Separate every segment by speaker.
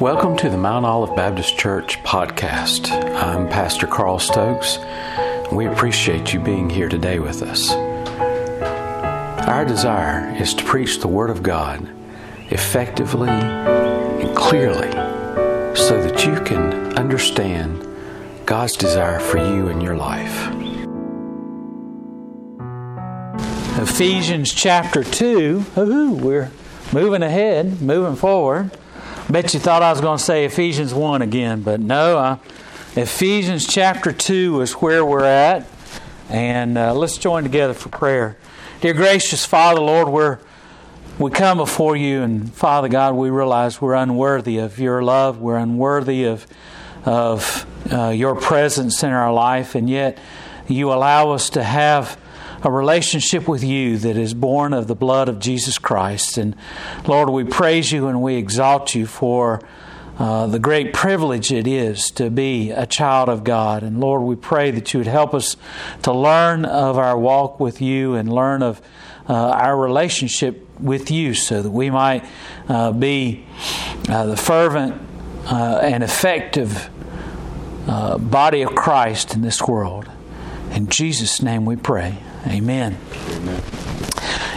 Speaker 1: Welcome to the Mount Olive Baptist Church podcast. I'm Pastor Carl Stokes. We appreciate you being here today with us. Our desire is to preach the Word of God effectively and clearly so that you can understand God's desire for you in your life.
Speaker 2: Ephesians chapter 2. Ooh, we're moving ahead, moving forward. Bet you thought I was going to say Ephesians 1 again, but no. Ephesians chapter 2 is where we're at. And uh, let's join together for prayer. Dear gracious Father, Lord, we're, we come before you, and Father God, we realize we're unworthy of your love. We're unworthy of, of uh, your presence in our life, and yet you allow us to have a relationship with you that is born of the blood of Jesus Christ. And Lord, we praise you and we exalt you for uh, the great privilege it is to be a child of God. And Lord, we pray that you would help us to learn of our walk with you and learn of uh, our relationship with you so that we might uh, be uh, the fervent uh, and effective uh, body of Christ in this world. In Jesus' name we pray. Amen.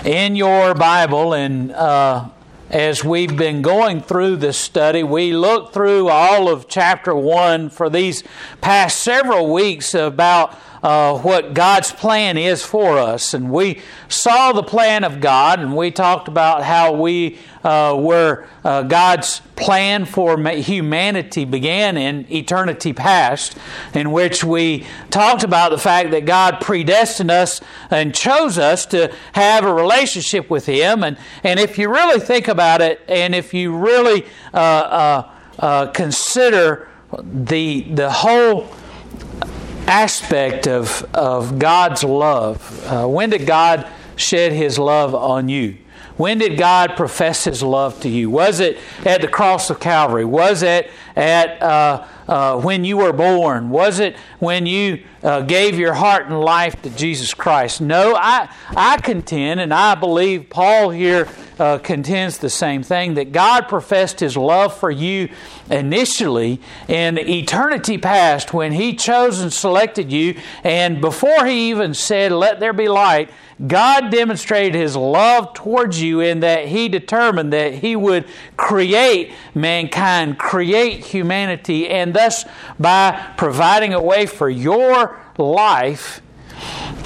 Speaker 2: In your Bible, and uh, as we've been going through this study, we looked through all of chapter 1 for these past several weeks about uh, what God's plan is for us. And we saw the plan of God, and we talked about how we uh, were uh, God's plan for humanity began in eternity past, in which we talked about the fact that God predestined us and chose us to have a relationship with Him. And, and if you really think about it, and if you really uh, uh, uh, consider the, the whole aspect of, of God's love. Uh, when did God shed His love on you? When did God profess His love to you? Was it at the cross of Calvary? Was it at uh, uh, when you were born? Was it when you uh, gave your heart and life to Jesus Christ? No, I, I contend, and I believe Paul here uh, contends the same thing that God professed His love for you initially in eternity past when He chose and selected you, and before He even said, Let there be light, God demonstrated His love towards you in that He determined that He would create mankind, create humanity, and thus by providing a way for your life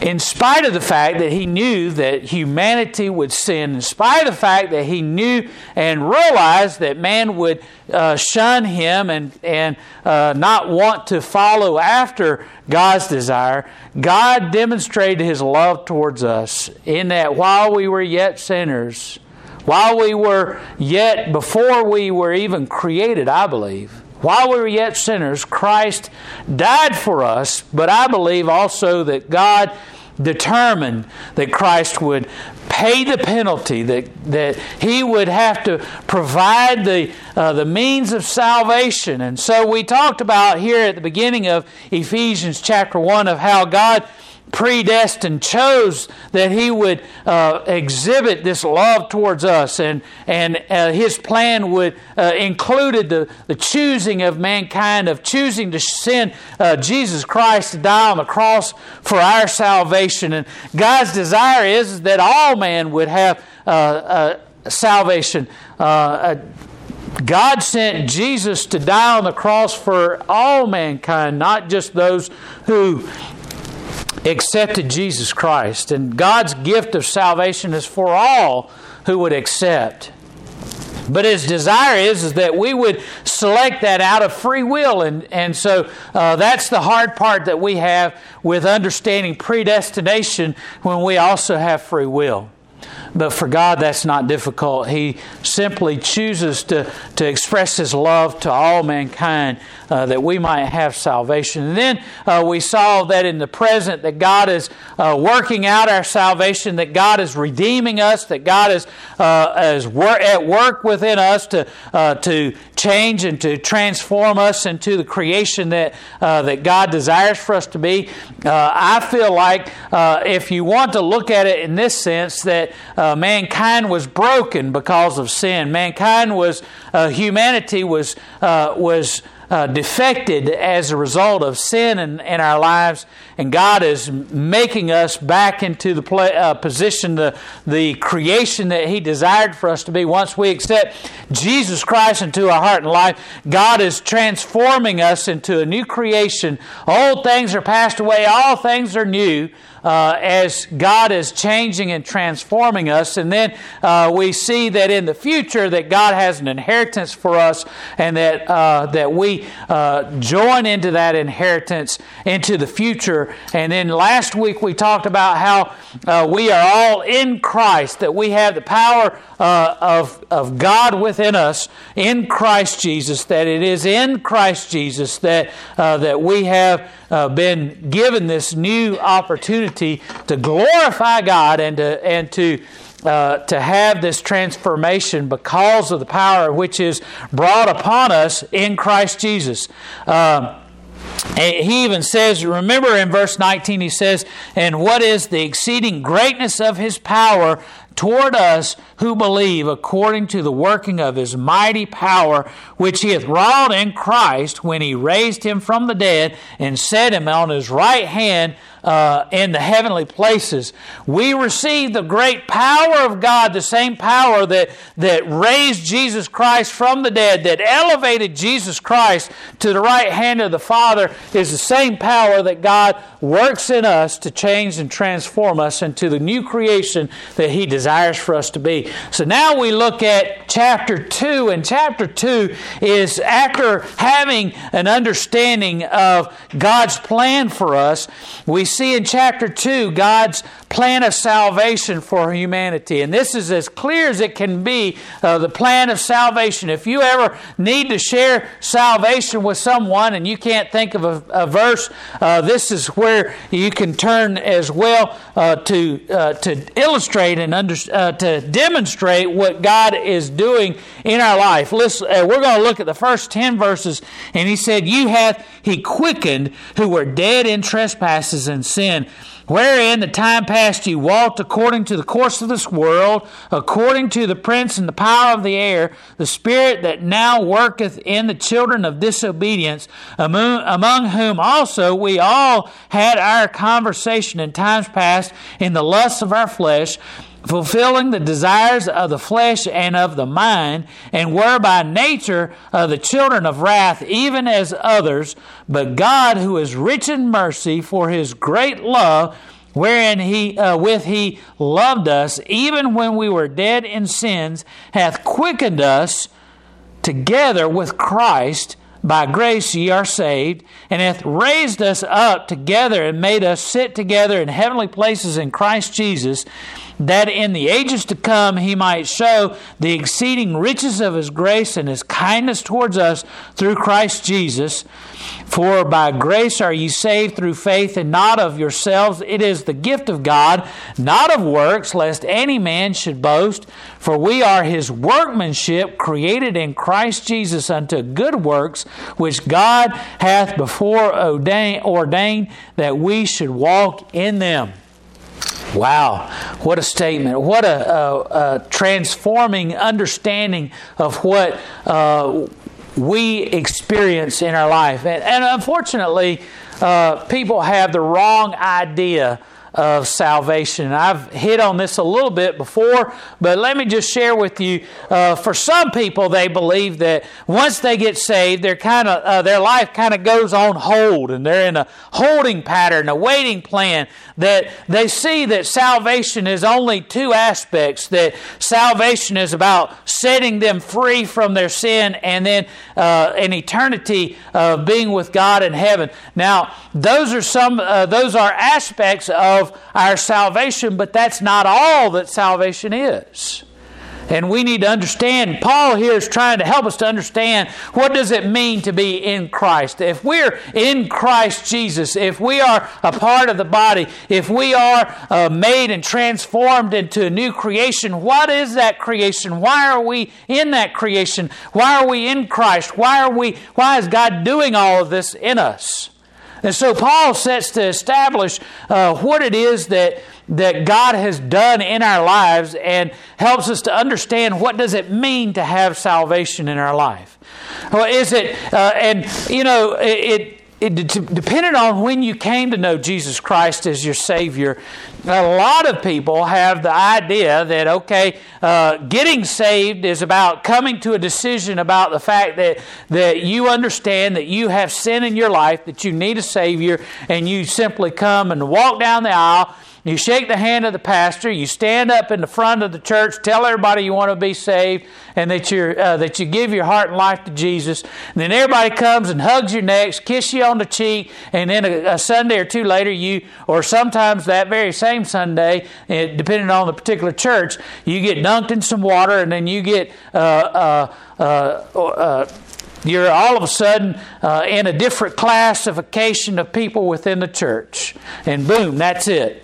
Speaker 2: in spite of the fact that he knew that humanity would sin, in spite of the fact that he knew and realized that man would uh, shun him and, and uh, not want to follow after God's desire, God demonstrated his love towards us in that while we were yet sinners, while we were yet, before we were even created, I believe, while we were yet sinners, Christ died for us, but I believe also that God determined that Christ would pay the penalty, that, that he would have to provide the, uh, the means of salvation. And so we talked about here at the beginning of Ephesians chapter 1 of how God predestined, chose that He would uh, exhibit this love towards us, and and uh, His plan would uh, included the, the choosing of mankind, of choosing to send uh, Jesus Christ to die on the cross for our salvation. And God's desire is that all man would have uh, uh, salvation. God sent Jesus to die on the cross for all mankind, not just those who accepted Jesus Christ. And God's gift of salvation is for all who would accept. But his desire is, is that we would select that out of free will. And, and so uh, that's the hard part that we have with understanding predestination when we also have free will. But for God, that's not difficult. He simply chooses to, to express His love to all mankind uh, that we might have salvation. And then uh, we saw that in the present that God is uh, working out our salvation, that God is redeeming us, that God is, uh, is wor- at work within us to, uh, to change and to transform us into the creation that, uh, that God desires for us to be. I feel like if you want to look at it in this sense, that uh, mankind was broken because of sin. Mankind was, uh, humanity was, uh, was uh, defected as a result of sin in, in our lives, and God is making us back into the play, uh, position, the, the creation that He desired for us to be. Once we accept Jesus Christ into our heart and life, God is transforming us into a new creation. Old things are passed away, all things are new uh, as God is changing and transforming us. And then uh, we see that in the future that God has an inheritance for us and that, uh, that we uh, join into that inheritance into the future. And then last week we talked about how uh, we are all in Christ, that we have the power uh, of, of God within us in Christ Jesus, that it is in Christ Jesus that, that we have uh, been given this new opportunity to glorify God and to, and to uh, to have this transformation because of the power which is brought upon us in Christ Jesus. Um, Eh, he even says, remember in verse 19, he says, And what is the exceeding greatness of his power toward us who believe according to the working of his mighty power, which he hath wrought in Christ when he raised him from the dead and set him on his right hand uh, in the heavenly places. We receive the great power of God, the same power that, that raised Jesus Christ from the dead, that elevated Jesus Christ to the right hand of the Father, is the same power that God works in us to change and transform us into the new creation that He desires for us to be. So now we look at chapter 2, and chapter 2 is after having an understanding of God's plan for us, we see in chapter 2 God's plan of salvation for humanity. And this is as clear as it can be uh, the plan of salvation. If you ever need to share salvation with someone and you can't think of a, a verse, uh, this is where you can turn as well uh, to, uh, to illustrate and under, uh, to demonstrate what God is doing in our life. Listen, uh, we're going to look at the first 10 verses. And he said, You hath he quickened who were dead in trespasses and sin wherein the time past you walked according to the course of this world, according to the prince and the power of the air, the spirit that now worketh in the children of disobedience, among, among whom also we all had our conversation in times past in the lusts of our flesh fulfilling the desires of the flesh and of the mind, and were by nature uh, the children of wrath, even as others. But God, who is rich in mercy, for his great love, wherein he uh, with he loved us, even when we were dead in sins, hath quickened us together with Christ. By grace ye are saved, and hath raised us up together and made us sit together in heavenly places in Christ Jesus that in the ages to come he might show the exceeding riches of his grace and his kindness towards us through Christ Jesus. For by grace are ye saved through faith, and not of yourselves. It is the gift of God, not of works, lest any man should boast. For we are his workmanship, created in Christ Jesus unto good works, which God hath before ordained that we should walk in them. Wow, what a statement. What a, a, a transforming understanding of what uh, we experience in our life. And, and unfortunately, uh, people have the wrong idea of salvation. I've hit on this a little bit before, but let me just share with you. Uh, for some people, they believe that once they get saved, their kind of uh, their life kind of goes on hold, and they're in a holding pattern, a waiting plan. That they see that salvation is only two aspects. That salvation is about setting them free from their sin, and then uh, an eternity of being with God in heaven. Now, those are some. Uh, those are aspects of of our salvation, but that's not all that salvation is. And we need to understand, Paul here is trying to help us to understand what does it mean to be in Christ. If we're in Christ Jesus, if we are a part of the body, if we are uh, made and transformed into a new creation, what is that creation? Why are we in that creation? Why are we in Christ? Why are we why is God doing all of this in us? And so Paul sets to establish uh, what it is that that God has done in our lives and helps us to understand what does it mean to have salvation in our life. Well, is it uh, and you know it, it, it depending on when you came to know Jesus Christ as your Savior, a lot of people have the idea that, okay, uh, getting saved is about coming to a decision about the fact that, that you understand that you have sin in your life, that you need a Savior, and you simply come and walk down the aisle you shake the hand of the pastor. You stand up in the front of the church, tell everybody you want to be saved, and that you uh, that you give your heart and life to Jesus. And then everybody comes and hugs your necks, kiss you on the cheek, and then a, a Sunday or two later, you or sometimes that very same Sunday, eh, depending on the particular church, you get dunked in some water, and then you get. Uh, uh, uh, uh you're all of a sudden uh, in a different classification of people within the church. And boom, that's it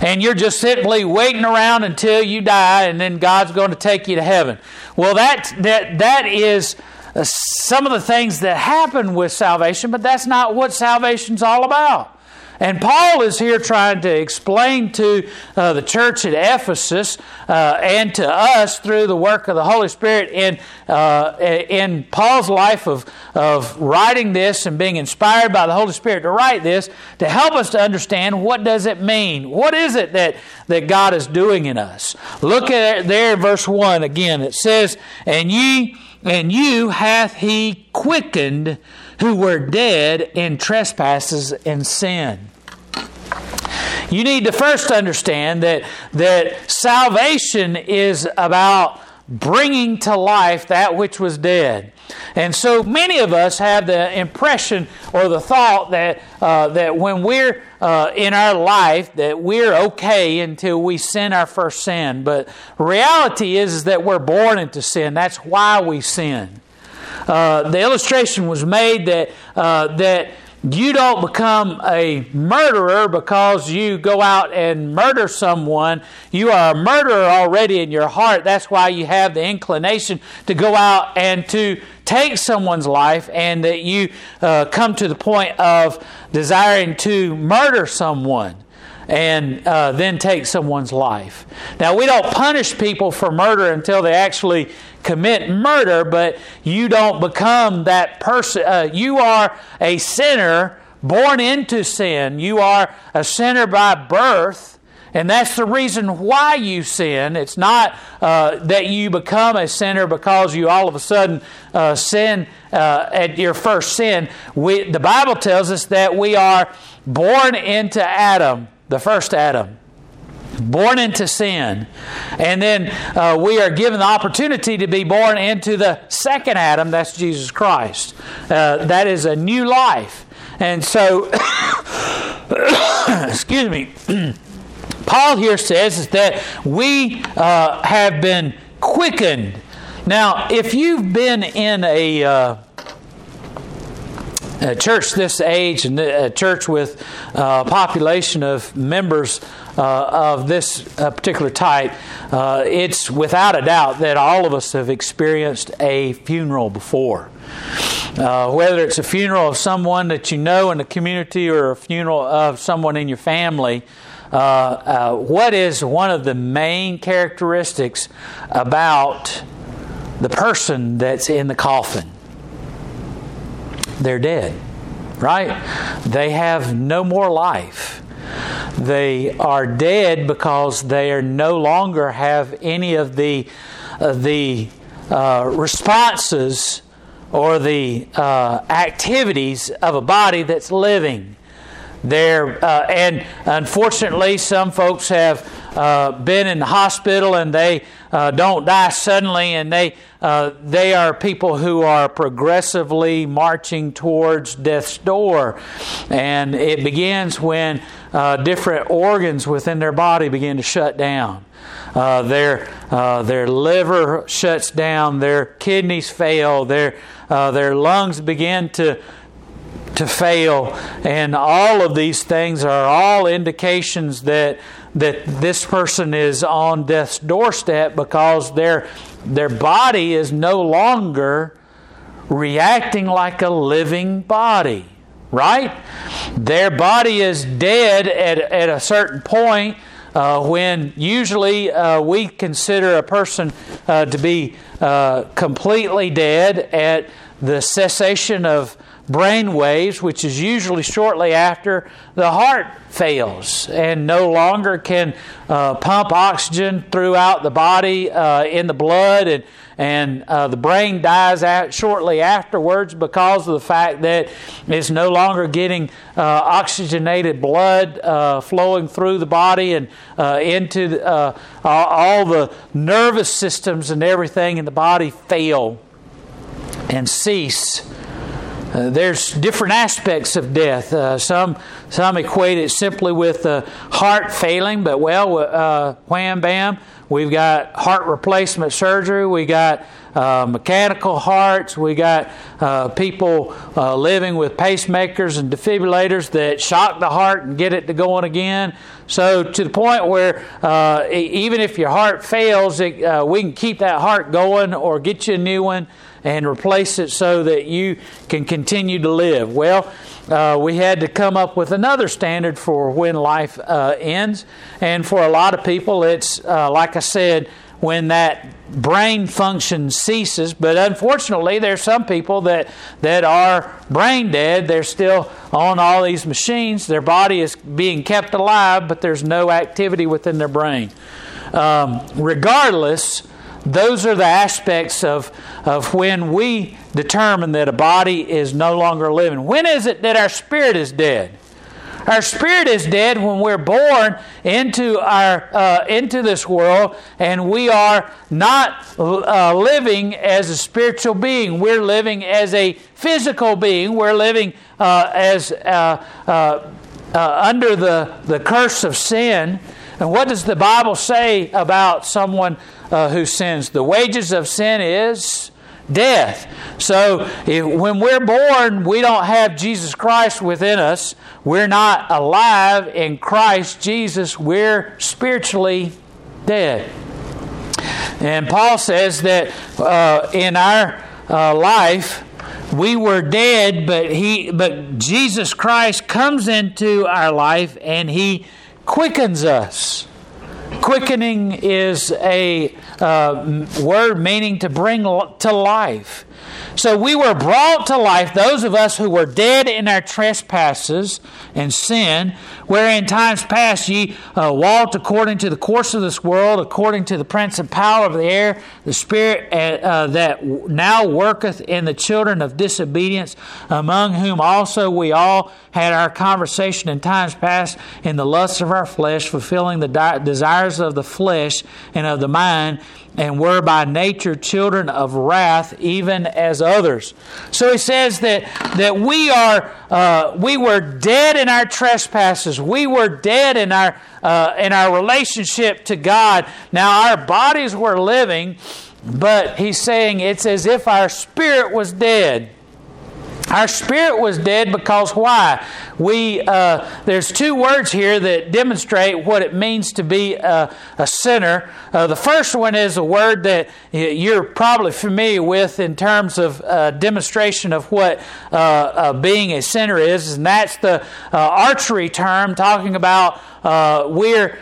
Speaker 2: and you're just simply waiting around until you die and then God's going to take you to heaven. Well, that, that, that is uh, some of the things that happen with salvation, but that's not what salvation's all about. And Paul is here trying to explain to uh, the church at Ephesus uh, and to us through the work of the Holy Spirit in, uh, in Paul's life of, of writing this and being inspired by the Holy Spirit to write this to help us to understand what does it mean? What is it that, that God is doing in us? Look at there verse 1 again. It says, And ye and you hath he quickened who were dead in trespasses and sin. You need to first understand that, that salvation is about bringing to life that which was dead. And so many of us have the impression or the thought that, uh, that when we're uh, in our life that we're okay until we sin our first sin. But reality is, is that we're born into sin. That's why we sin. Uh, the illustration was made that, uh, that you don't become a murderer because you go out and murder someone. You are a murderer already in your heart. That's why you have the inclination to go out and to take someone's life, and that you uh, come to the point of desiring to murder someone and uh, then take someone's life. Now, we don't punish people for murder until they actually commit murder, but you don't become that person. Uh, you are a sinner born into sin. You are a sinner by birth. And that's the reason why you sin. It's not uh, that you become a sinner because you all of a sudden uh, sin uh, at your first sin. We, the Bible tells us that we are born into Adam, the first Adam born into sin. And then uh, we are given the opportunity to be born into the second Adam, that's Jesus Christ. Uh, that is a new life. And so, excuse me, Paul here says that we uh, have been quickened. Now, if you've been in a uh, a church this age and a church with a population of members uh, of this uh, particular type, uh, it's without a doubt that all of us have experienced a funeral before. Uh, whether it's a funeral of someone that you know in the community or a funeral of someone in your family, uh, uh, what is one of the main characteristics about the person that's in the coffin? They're dead, right? They have no more life. They are dead because they no longer have any of the uh, the uh, responses or the uh, activities of a body that's living. There uh, and unfortunately, some folks have uh, been in the hospital and they uh, don't die suddenly, and they uh, they are people who are progressively marching towards death's door, and it begins when uh, different organs within their body begin to shut down. Uh, their uh, their liver shuts down, their kidneys fail, their their lungs begin to to fail. And all of these things are all indications that that this person is on death's doorstep because their their body is no longer reacting like a living body. Right? Their body is dead at, at a certain point uh, when usually uh, we consider a person uh, to be uh, completely dead at the cessation of brain waves, which is usually shortly after the heart fails and no longer can uh, pump oxygen throughout the body uh, in the blood and and uh, the brain dies out shortly afterwards because of the fact that it's no longer getting uh, oxygenated blood uh, flowing through the body and uh, into the, all the nervous systems and everything in the body fail and cease. Uh, there's different aspects of death. Uh, some some equate it simply with the heart failing, but well, uh, wham bam, we've got heart replacement surgery. We got uh, mechanical hearts. We got uh, people uh, living with pacemakers and defibrillators that shock the heart and get it to going again. So to the point where even if your heart fails, it, we can keep that heart going or get you a new one and replace it so that you can continue to live. Well, uh, we had to come up with another standard for when life uh, ends. And for a lot of people, it's, uh, like I said, when that brain function ceases. But unfortunately, there's some people that, that are brain dead. They're still on all these machines. Their body is being kept alive, but there's no activity within their brain. Um, regardless, those are the aspects of, of when we determine that a body is no longer living. When is it that our spirit is dead? Our spirit is dead when we're born into our uh, into this world, and we are not uh, living as a spiritual being. We're living as a physical being. We're living uh, as uh, uh, uh, under the the curse of sin. And what does the Bible say about someone uh, who sins. The wages of sin is death. So if, when we're born, we don't have Jesus Christ within us. We're not alive in Christ Jesus. We're spiritually dead. And Paul says that uh, in our uh, life, we were dead, but he, but Jesus Christ comes into our life and He quickens us. Quickening is a uh, word meaning to bring to life. So we were brought to life, those of us who were dead in our trespasses and sin, where in times past ye uh, walked according to the course of this world, according to the prince and power of the air, the spirit uh, uh, that now worketh in the children of disobedience, among whom also we all had our conversation in times past in the lusts of our flesh, fulfilling the di- desires of the flesh and of the mind and were by nature children of wrath, even as others. So he says that, that we are uh, we were dead in our trespasses. We were dead in our uh, in our relationship to God. Now our bodies were living, but he's saying it's as if our spirit was dead. Our spirit was dead because why? We uh, there's two words here that demonstrate what it means to be a, a sinner. Uh, the first one is a word that you're probably familiar with in terms of uh, demonstration of what uh, uh, being a sinner is, and that's the uh, archery term talking about we're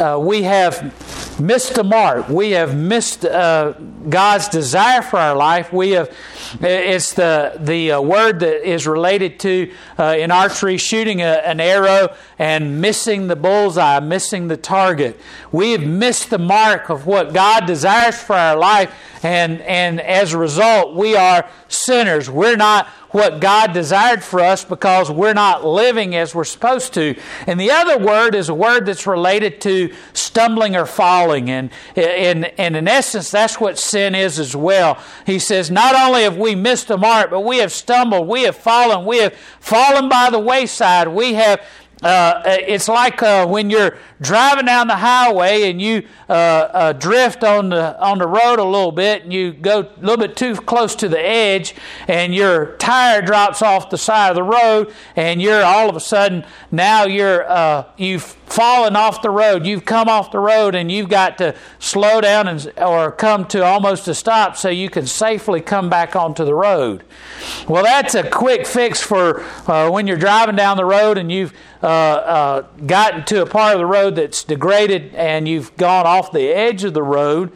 Speaker 2: uh, we have missed the mark. We have missed uh, God's desire for our life. We have it's the the uh, word that is related to uh, in archery shooting a, an arrow and missing the bullseye, missing the target. We have missed the mark of what God desires for our life, and and as a result, we are sinners. We're not what God desired for us because we're not living as we're supposed to. And the other word is a word that's related to stumbling or falling. And, and, and in essence, that's what sin is as well. He says, not only have we missed the mark, but we have stumbled, we have fallen, we have fallen by the wayside, we have uh, it's like uh, when you're driving down the highway and you uh, uh, drift on the on the road a little bit and you go a little bit too close to the edge and your tire drops off the side of the road and you're all of a sudden now you're uh, you've fallen off the road. You've come off the road and you've got to slow down and, or come to almost a stop so you can safely come back onto the road. Well that's a quick fix for uh, when you're driving down the road and you've uh, gotten to a part of the road road that's degraded and you've gone off the edge of the road,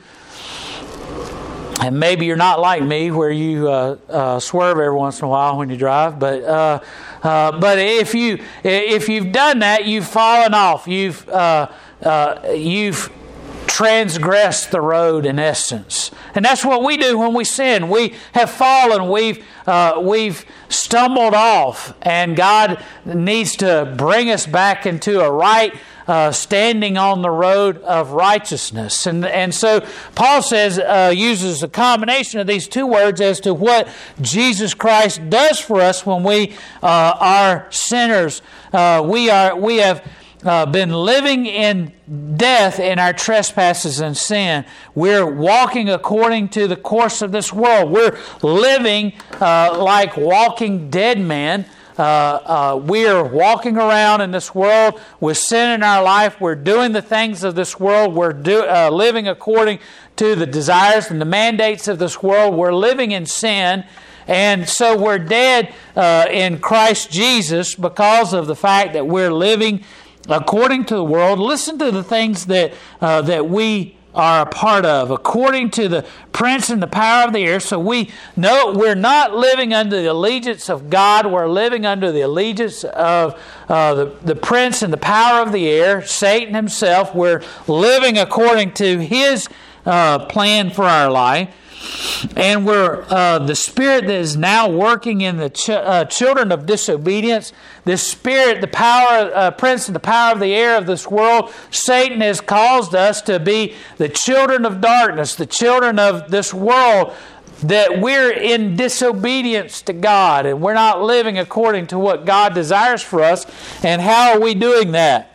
Speaker 2: and maybe you're not like me where you uh, uh, swerve every once in a while when you drive, but uh, uh but if you if you've done that, you've fallen off. You've uh, uh, you've transgressed the road in essence. And that's what we do when we sin. We have fallen, we've, uh, we've stumbled off, and God needs to bring us back into a right uh, standing on the road of righteousness. And, and so Paul says, uh, uses a combination of these two words as to what Jesus Christ does for us when we uh, are sinners. Uh, we, are, we have uh, been living in death in our trespasses and sin. We're walking according to the course of this world. We're living uh, like walking dead men. Uh, uh, we are walking around in this world with sin in our life. We're doing the things of this world. We're do, uh, living according to the desires and the mandates of this world. We're living in sin. And so we're dead uh, in Christ Jesus because of the fact that we're living according to the world. Listen to the things that, uh, that we are a part of, according to the prince and the power of the air. So we know we're not living under the allegiance of God, we're living under the allegiance of uh, the, the prince and the power of the air, Satan himself. We're living according to his uh, plan for our life and we're uh, the spirit that is now working in the ch- uh, children of disobedience this spirit the power uh, prince and the power of the air of this world satan has caused us to be the children of darkness the children of this world that we're in disobedience to God and we're not living according to what God desires for us. And how are we doing that?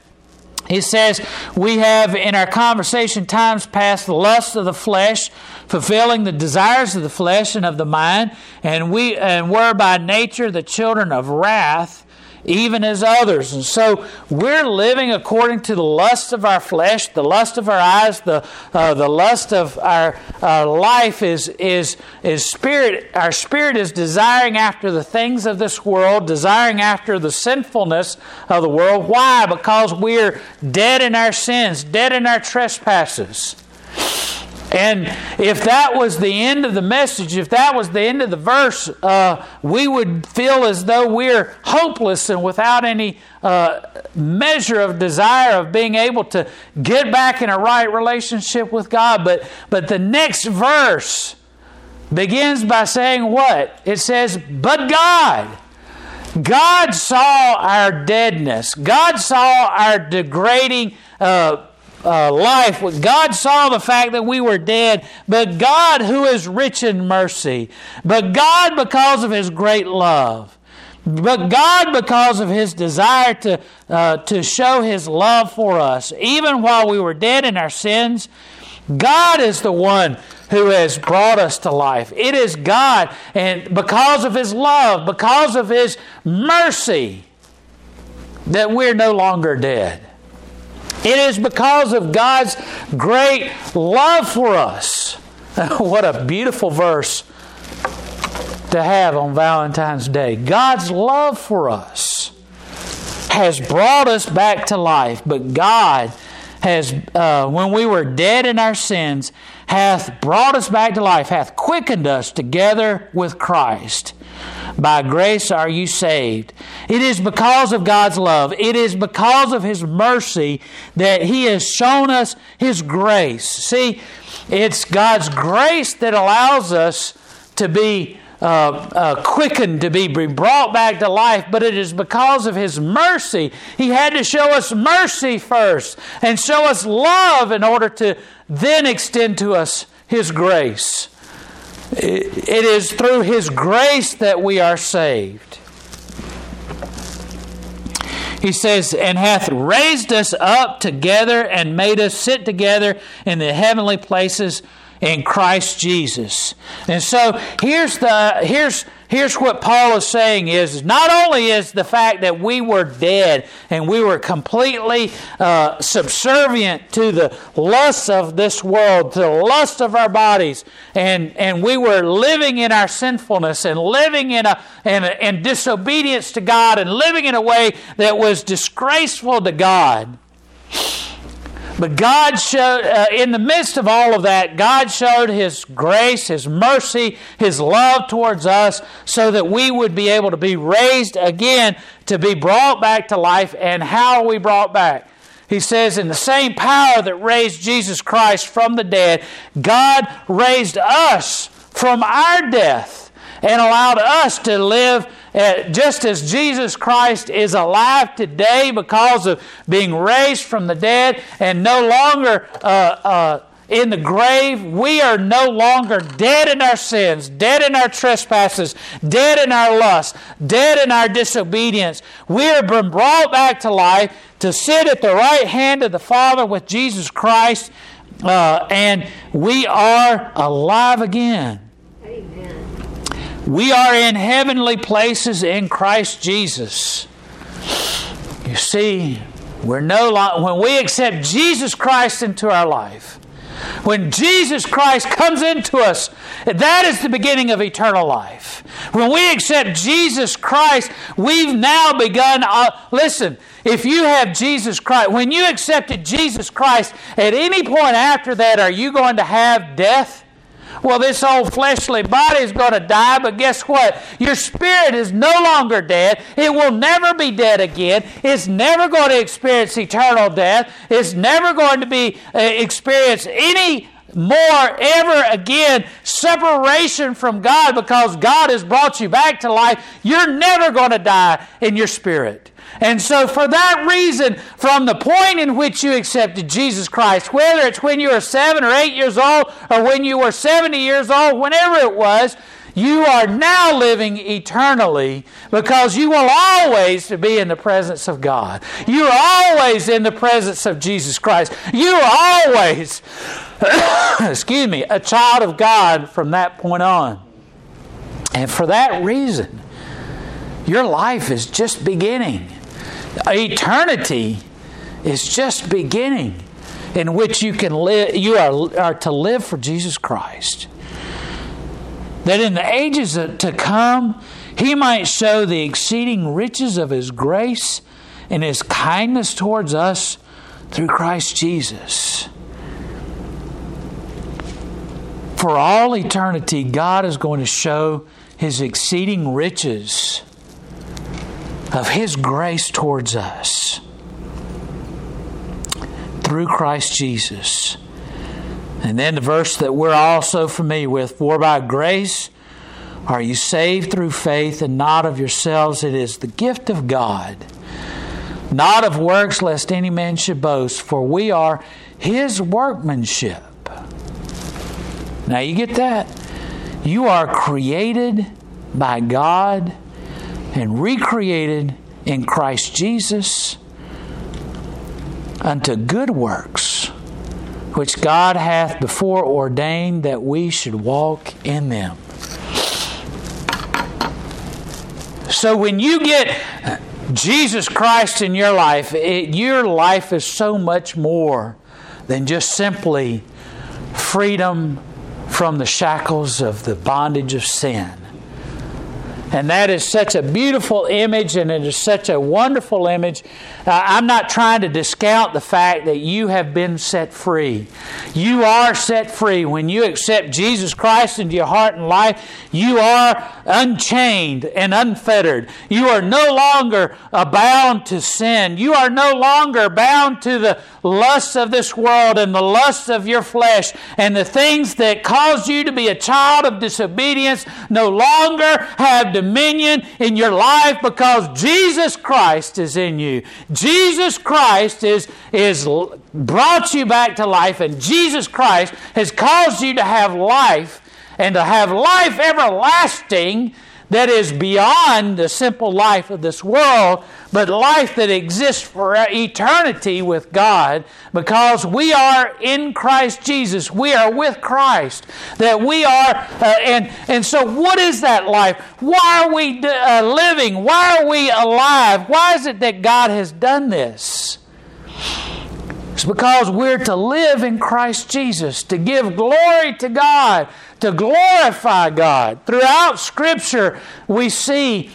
Speaker 2: He says, We have in our conversation times past the lust of the flesh, fulfilling the desires of the flesh and of the mind, and we and were by nature the children of wrath even as others. And so we're living according to the lust of our flesh, the lust of our eyes, the, uh, the lust of our uh, life is, is, is spirit. Our spirit is desiring after the things of this world, desiring after the sinfulness of the world. Why? Because we're dead in our sins, dead in our trespasses. And if that was the end of the message, if that was the end of the verse, uh, we would feel as though we're hopeless and without any uh, measure of desire of being able to get back in a right relationship with God. But, but the next verse begins by saying what? It says, But God. God saw our deadness. God saw our degrading uh, uh, life. God saw the fact that we were dead, but God, who is rich in mercy, but God, because of His great love, but God, because of His desire to, uh, to show His love for us, even while we were dead in our sins, God is the one who has brought us to life. It is God, and because of His love, because of His mercy, that we're no longer dead. It is because of God's great love for us. what a beautiful verse to have on Valentine's Day. God's love for us has brought us back to life, but God has, uh, when we were dead in our sins, hath brought us back to life, hath quickened us together with Christ. By grace are you saved. It is because of God's love, it is because of His mercy that He has shown us His grace. See, it's God's grace that allows us to be uh, uh, quickened, to be brought back to life, but it is because of His mercy. He had to show us mercy first and show us love in order to then extend to us His grace. It is through His grace that we are saved. He says, and hath raised us up together and made us sit together in the heavenly places in Christ Jesus. And so here's the here's here's what Paul is saying is not only is the fact that we were dead and we were completely uh, subservient to the lusts of this world, to the lust of our bodies, and, and we were living in our sinfulness and living in, a, in, a, in disobedience to God and living in a way that was disgraceful to God. But God showed, uh, in the midst of all of that, God showed His grace, His mercy, His love towards us so that we would be able to be raised again, to be brought back to life. And how are we brought back? He says, in the same power that raised Jesus Christ from the dead, God raised us from our death and allowed us to live uh, just as Jesus Christ is alive today because of being raised from the dead and no longer uh, uh, in the grave, we are no longer dead in our sins, dead in our trespasses, dead in our lust, dead in our disobedience. We have been brought back to life to sit at the right hand of the Father with Jesus Christ, uh, and we are alive again. We are in heavenly places in Christ Jesus. You see, we're no longer, when we accept Jesus Christ into our life, when Jesus Christ comes into us, that is the beginning of eternal life. When we accept Jesus Christ, we've now begun. Uh, listen, if you have Jesus Christ, when you accepted Jesus Christ, at any point after that, are you going to have death? Well, this old fleshly body is going to die, but guess what? Your spirit is no longer dead. It will never be dead again. It's never going to experience eternal death. It's never going to be uh, experience any more ever again separation from God because God has brought you back to life. You're never going to die in your spirit. And so, for that reason, from the point in which you accepted Jesus Christ, whether it's when you were seven or eight years old, or when you were 70 years old, whenever it was, you are now living eternally because you will always be in the presence of God. You are always in the presence of Jesus Christ. You are always, excuse me, a child of God from that point on. And for that reason, your life is just beginning. Eternity is just beginning in which you can live you are, are to live for Jesus Christ. That in the ages to come he might show the exceeding riches of his grace and his kindness towards us through Christ Jesus. For all eternity, God is going to show his exceeding riches of His grace towards us through Christ Jesus. And then the verse that we're all so familiar with For by grace are you saved through faith, and not of yourselves. It is the gift of God, not of works, lest any man should boast, for we are His workmanship. Now you get that? You are created by God and recreated in Christ Jesus unto good works, which God hath before ordained that we should walk in them. So when you get Jesus Christ in your life, it, your life is so much more than just simply freedom from the shackles of the bondage of sin. And that is such a beautiful image, and it is such a wonderful image. Uh, I'm not trying to discount the fact that you have been set free. You are set free. When you accept Jesus Christ into your heart and life, you are unchained and unfettered. You are no longer bound to sin. You are no longer bound to the lusts of this world and the lusts of your flesh and the things that caused you to be a child of disobedience no longer have dominion in your life because Jesus Christ is in you. Jesus Christ is, is brought you back to life, and Jesus Christ has caused you to have life and to have life everlasting that is beyond the simple life of this world but life that exists for eternity with God because we are in Christ Jesus. We are with Christ. That we are, uh, and, and so what is that life? Why are we uh, living? Why are we alive? Why is it that God has done this? It's because we're to live in Christ Jesus, to give glory to God, to glorify God. Throughout Scripture, we see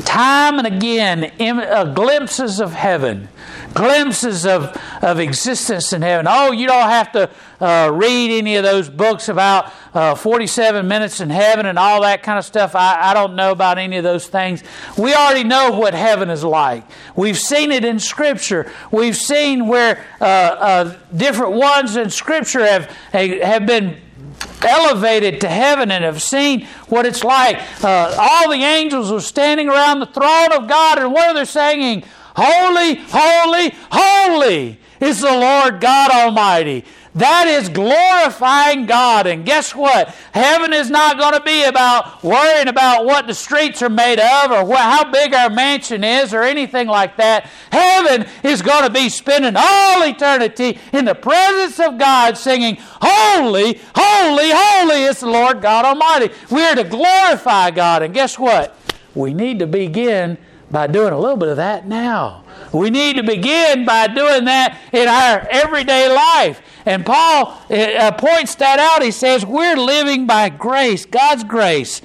Speaker 2: time and again uh, glimpses of heaven, glimpses of, of existence in heaven. Oh, you don't have to uh, read any of those books about uh, 47 minutes in heaven and all that kind of stuff. I, I don't know about any of those things. We already know what heaven is like. We've seen it in Scripture. We've seen where uh, uh different ones in Scripture have, have been elevated to heaven and have seen what it's like. Uh, all the angels were standing around the throne of God, and what are they singing? Holy, holy, holy is the Lord God Almighty. That is glorifying God. And guess what? Heaven is not going to be about worrying about what the streets are made of or what, how big our mansion is or anything like that. Heaven is going to be spending all eternity in the presence of God singing, Holy, holy, holy is the Lord God Almighty. We are to glorify God. And guess what? We need to begin by doing a little bit of that now. We need to begin by doing that in our everyday life. And Paul uh, points that out. He says, We're living by grace, God's grace,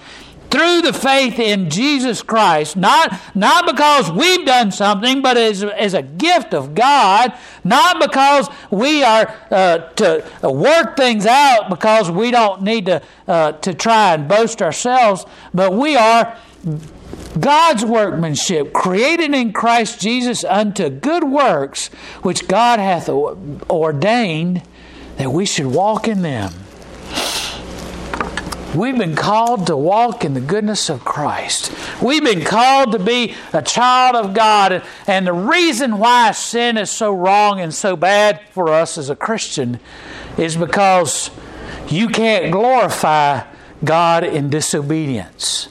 Speaker 2: through the faith in Jesus Christ, not, not because we've done something, but as, as a gift of God, not because we are uh, to work things out because we don't need to, uh, to try and boast ourselves, but we are God's workmanship, created in Christ Jesus unto good works, which God hath ordained that we should walk in them. We've been called to walk in the goodness of Christ. We've been called to be a child of God. And the reason why sin is so wrong and so bad for us as a Christian is because you can't glorify God in disobedience.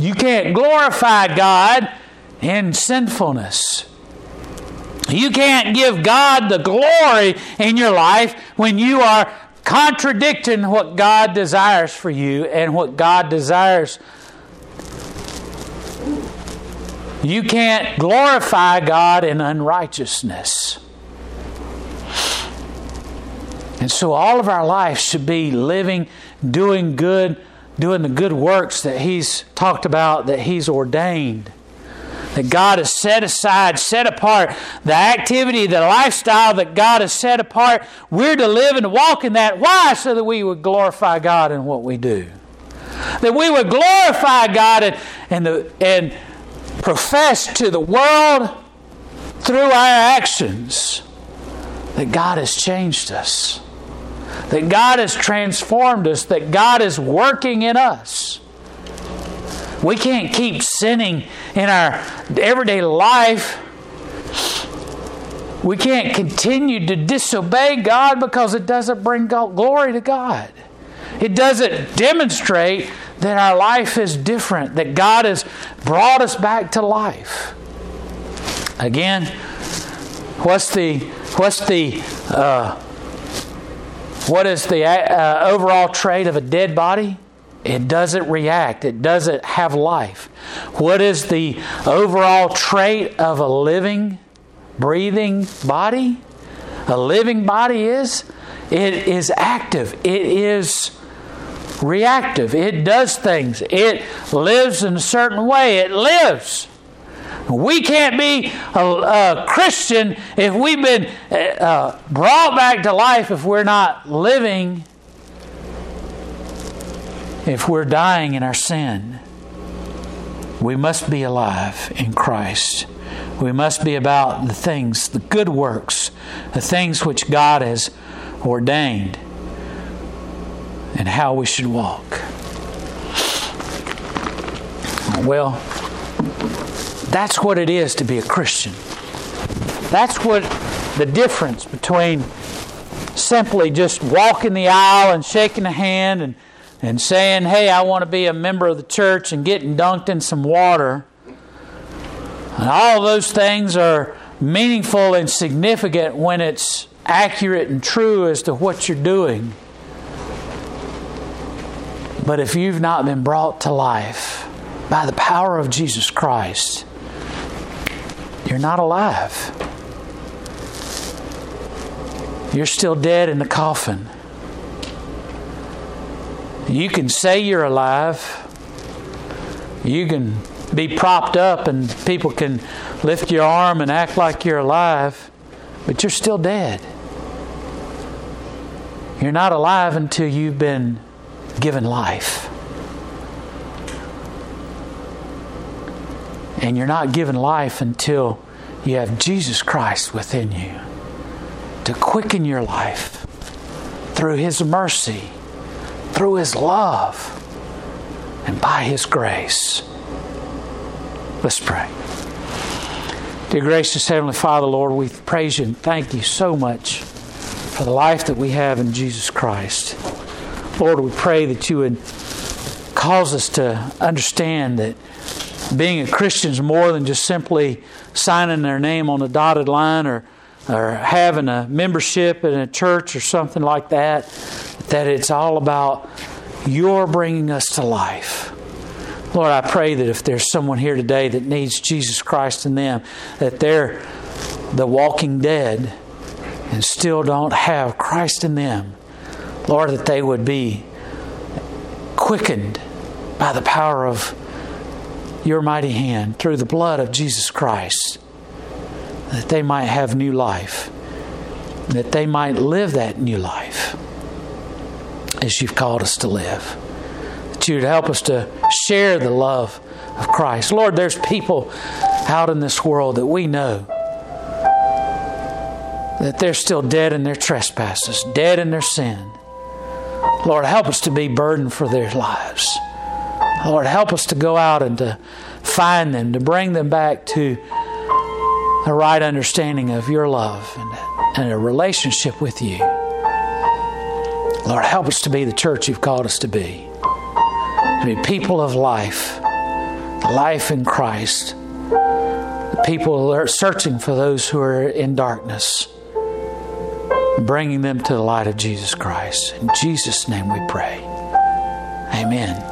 Speaker 2: You can't glorify God in sinfulness. You can't give God the glory in your life when you are contradicting what God desires for you and what God desires. You can't glorify God in unrighteousness. And so all of our life should be living, doing good, doing the good works that He's talked about, that He's ordained. That God has set aside, set apart, the activity, the lifestyle that God has set apart. We're to live and walk in that. Why? So that we would glorify God in what we do. That we would glorify God and, and, the, and profess to the world through our actions that God has changed us that God has transformed us, that God is working in us. We can't keep sinning in our everyday life. We can't continue to disobey God because it doesn't bring glory to God. It doesn't demonstrate that our life is different, that God has brought us back to life. Again, what's the what's the uh, what is the uh, overall trait of a dead body? It doesn't react, it doesn't have life. What is the overall trait of a living, breathing body? A living body is it is active, it is reactive, it does things, it lives in a certain way, it lives. We can't be a, a Christian if we've been uh, brought back to life if we're not living, if we're dying in our sin. We must be alive in Christ. We must be about the things, the good works, the things which God has ordained, and how we should walk. Well, that's what it is to be a Christian. That's what the difference between simply just walking the aisle and shaking a hand and, and saying, hey, I want to be a member of the church and getting dunked in some water And all those things are meaningful and significant when it's accurate and true as to what you're doing. But if you've not been brought to life by the power of Jesus Christ, you're not alive. You're still dead in the coffin. You can say you're alive. You can be propped up and people can lift your arm and act like you're alive, but you're still dead. You're not alive until you've been given life. And you're not given life until you have Jesus Christ within you to quicken your life through His mercy, through His love, and by His grace. Let's pray. Dear gracious Heavenly Father, Lord, we praise you and thank you so much for the life that we have in Jesus Christ. Lord, we pray that you would cause us to understand that being a Christian is more than just simply signing their name on a dotted line or, or having a membership in a church or something like that, that it's all about your bringing us to life. Lord, I pray that if there's someone here today that needs Jesus Christ in them, that they're the walking dead and still don't have Christ in them, Lord, that they would be quickened by the power of your mighty hand through the blood of Jesus Christ, that they might have new life, that they might live that new life as you've called us to live. That you'd help us to share the love of Christ. Lord, there's people out in this world that we know that they're still dead in their trespasses, dead in their sin. Lord, help us to be burdened for their lives. Lord, help us to go out and to find them, to bring them back to a right understanding of your love and, and a relationship with you. Lord, help us to be the church you've called us to be. To be people of life, life in Christ. The people are searching for those who are in darkness bringing them to the light of Jesus Christ. In Jesus' name we pray. Amen.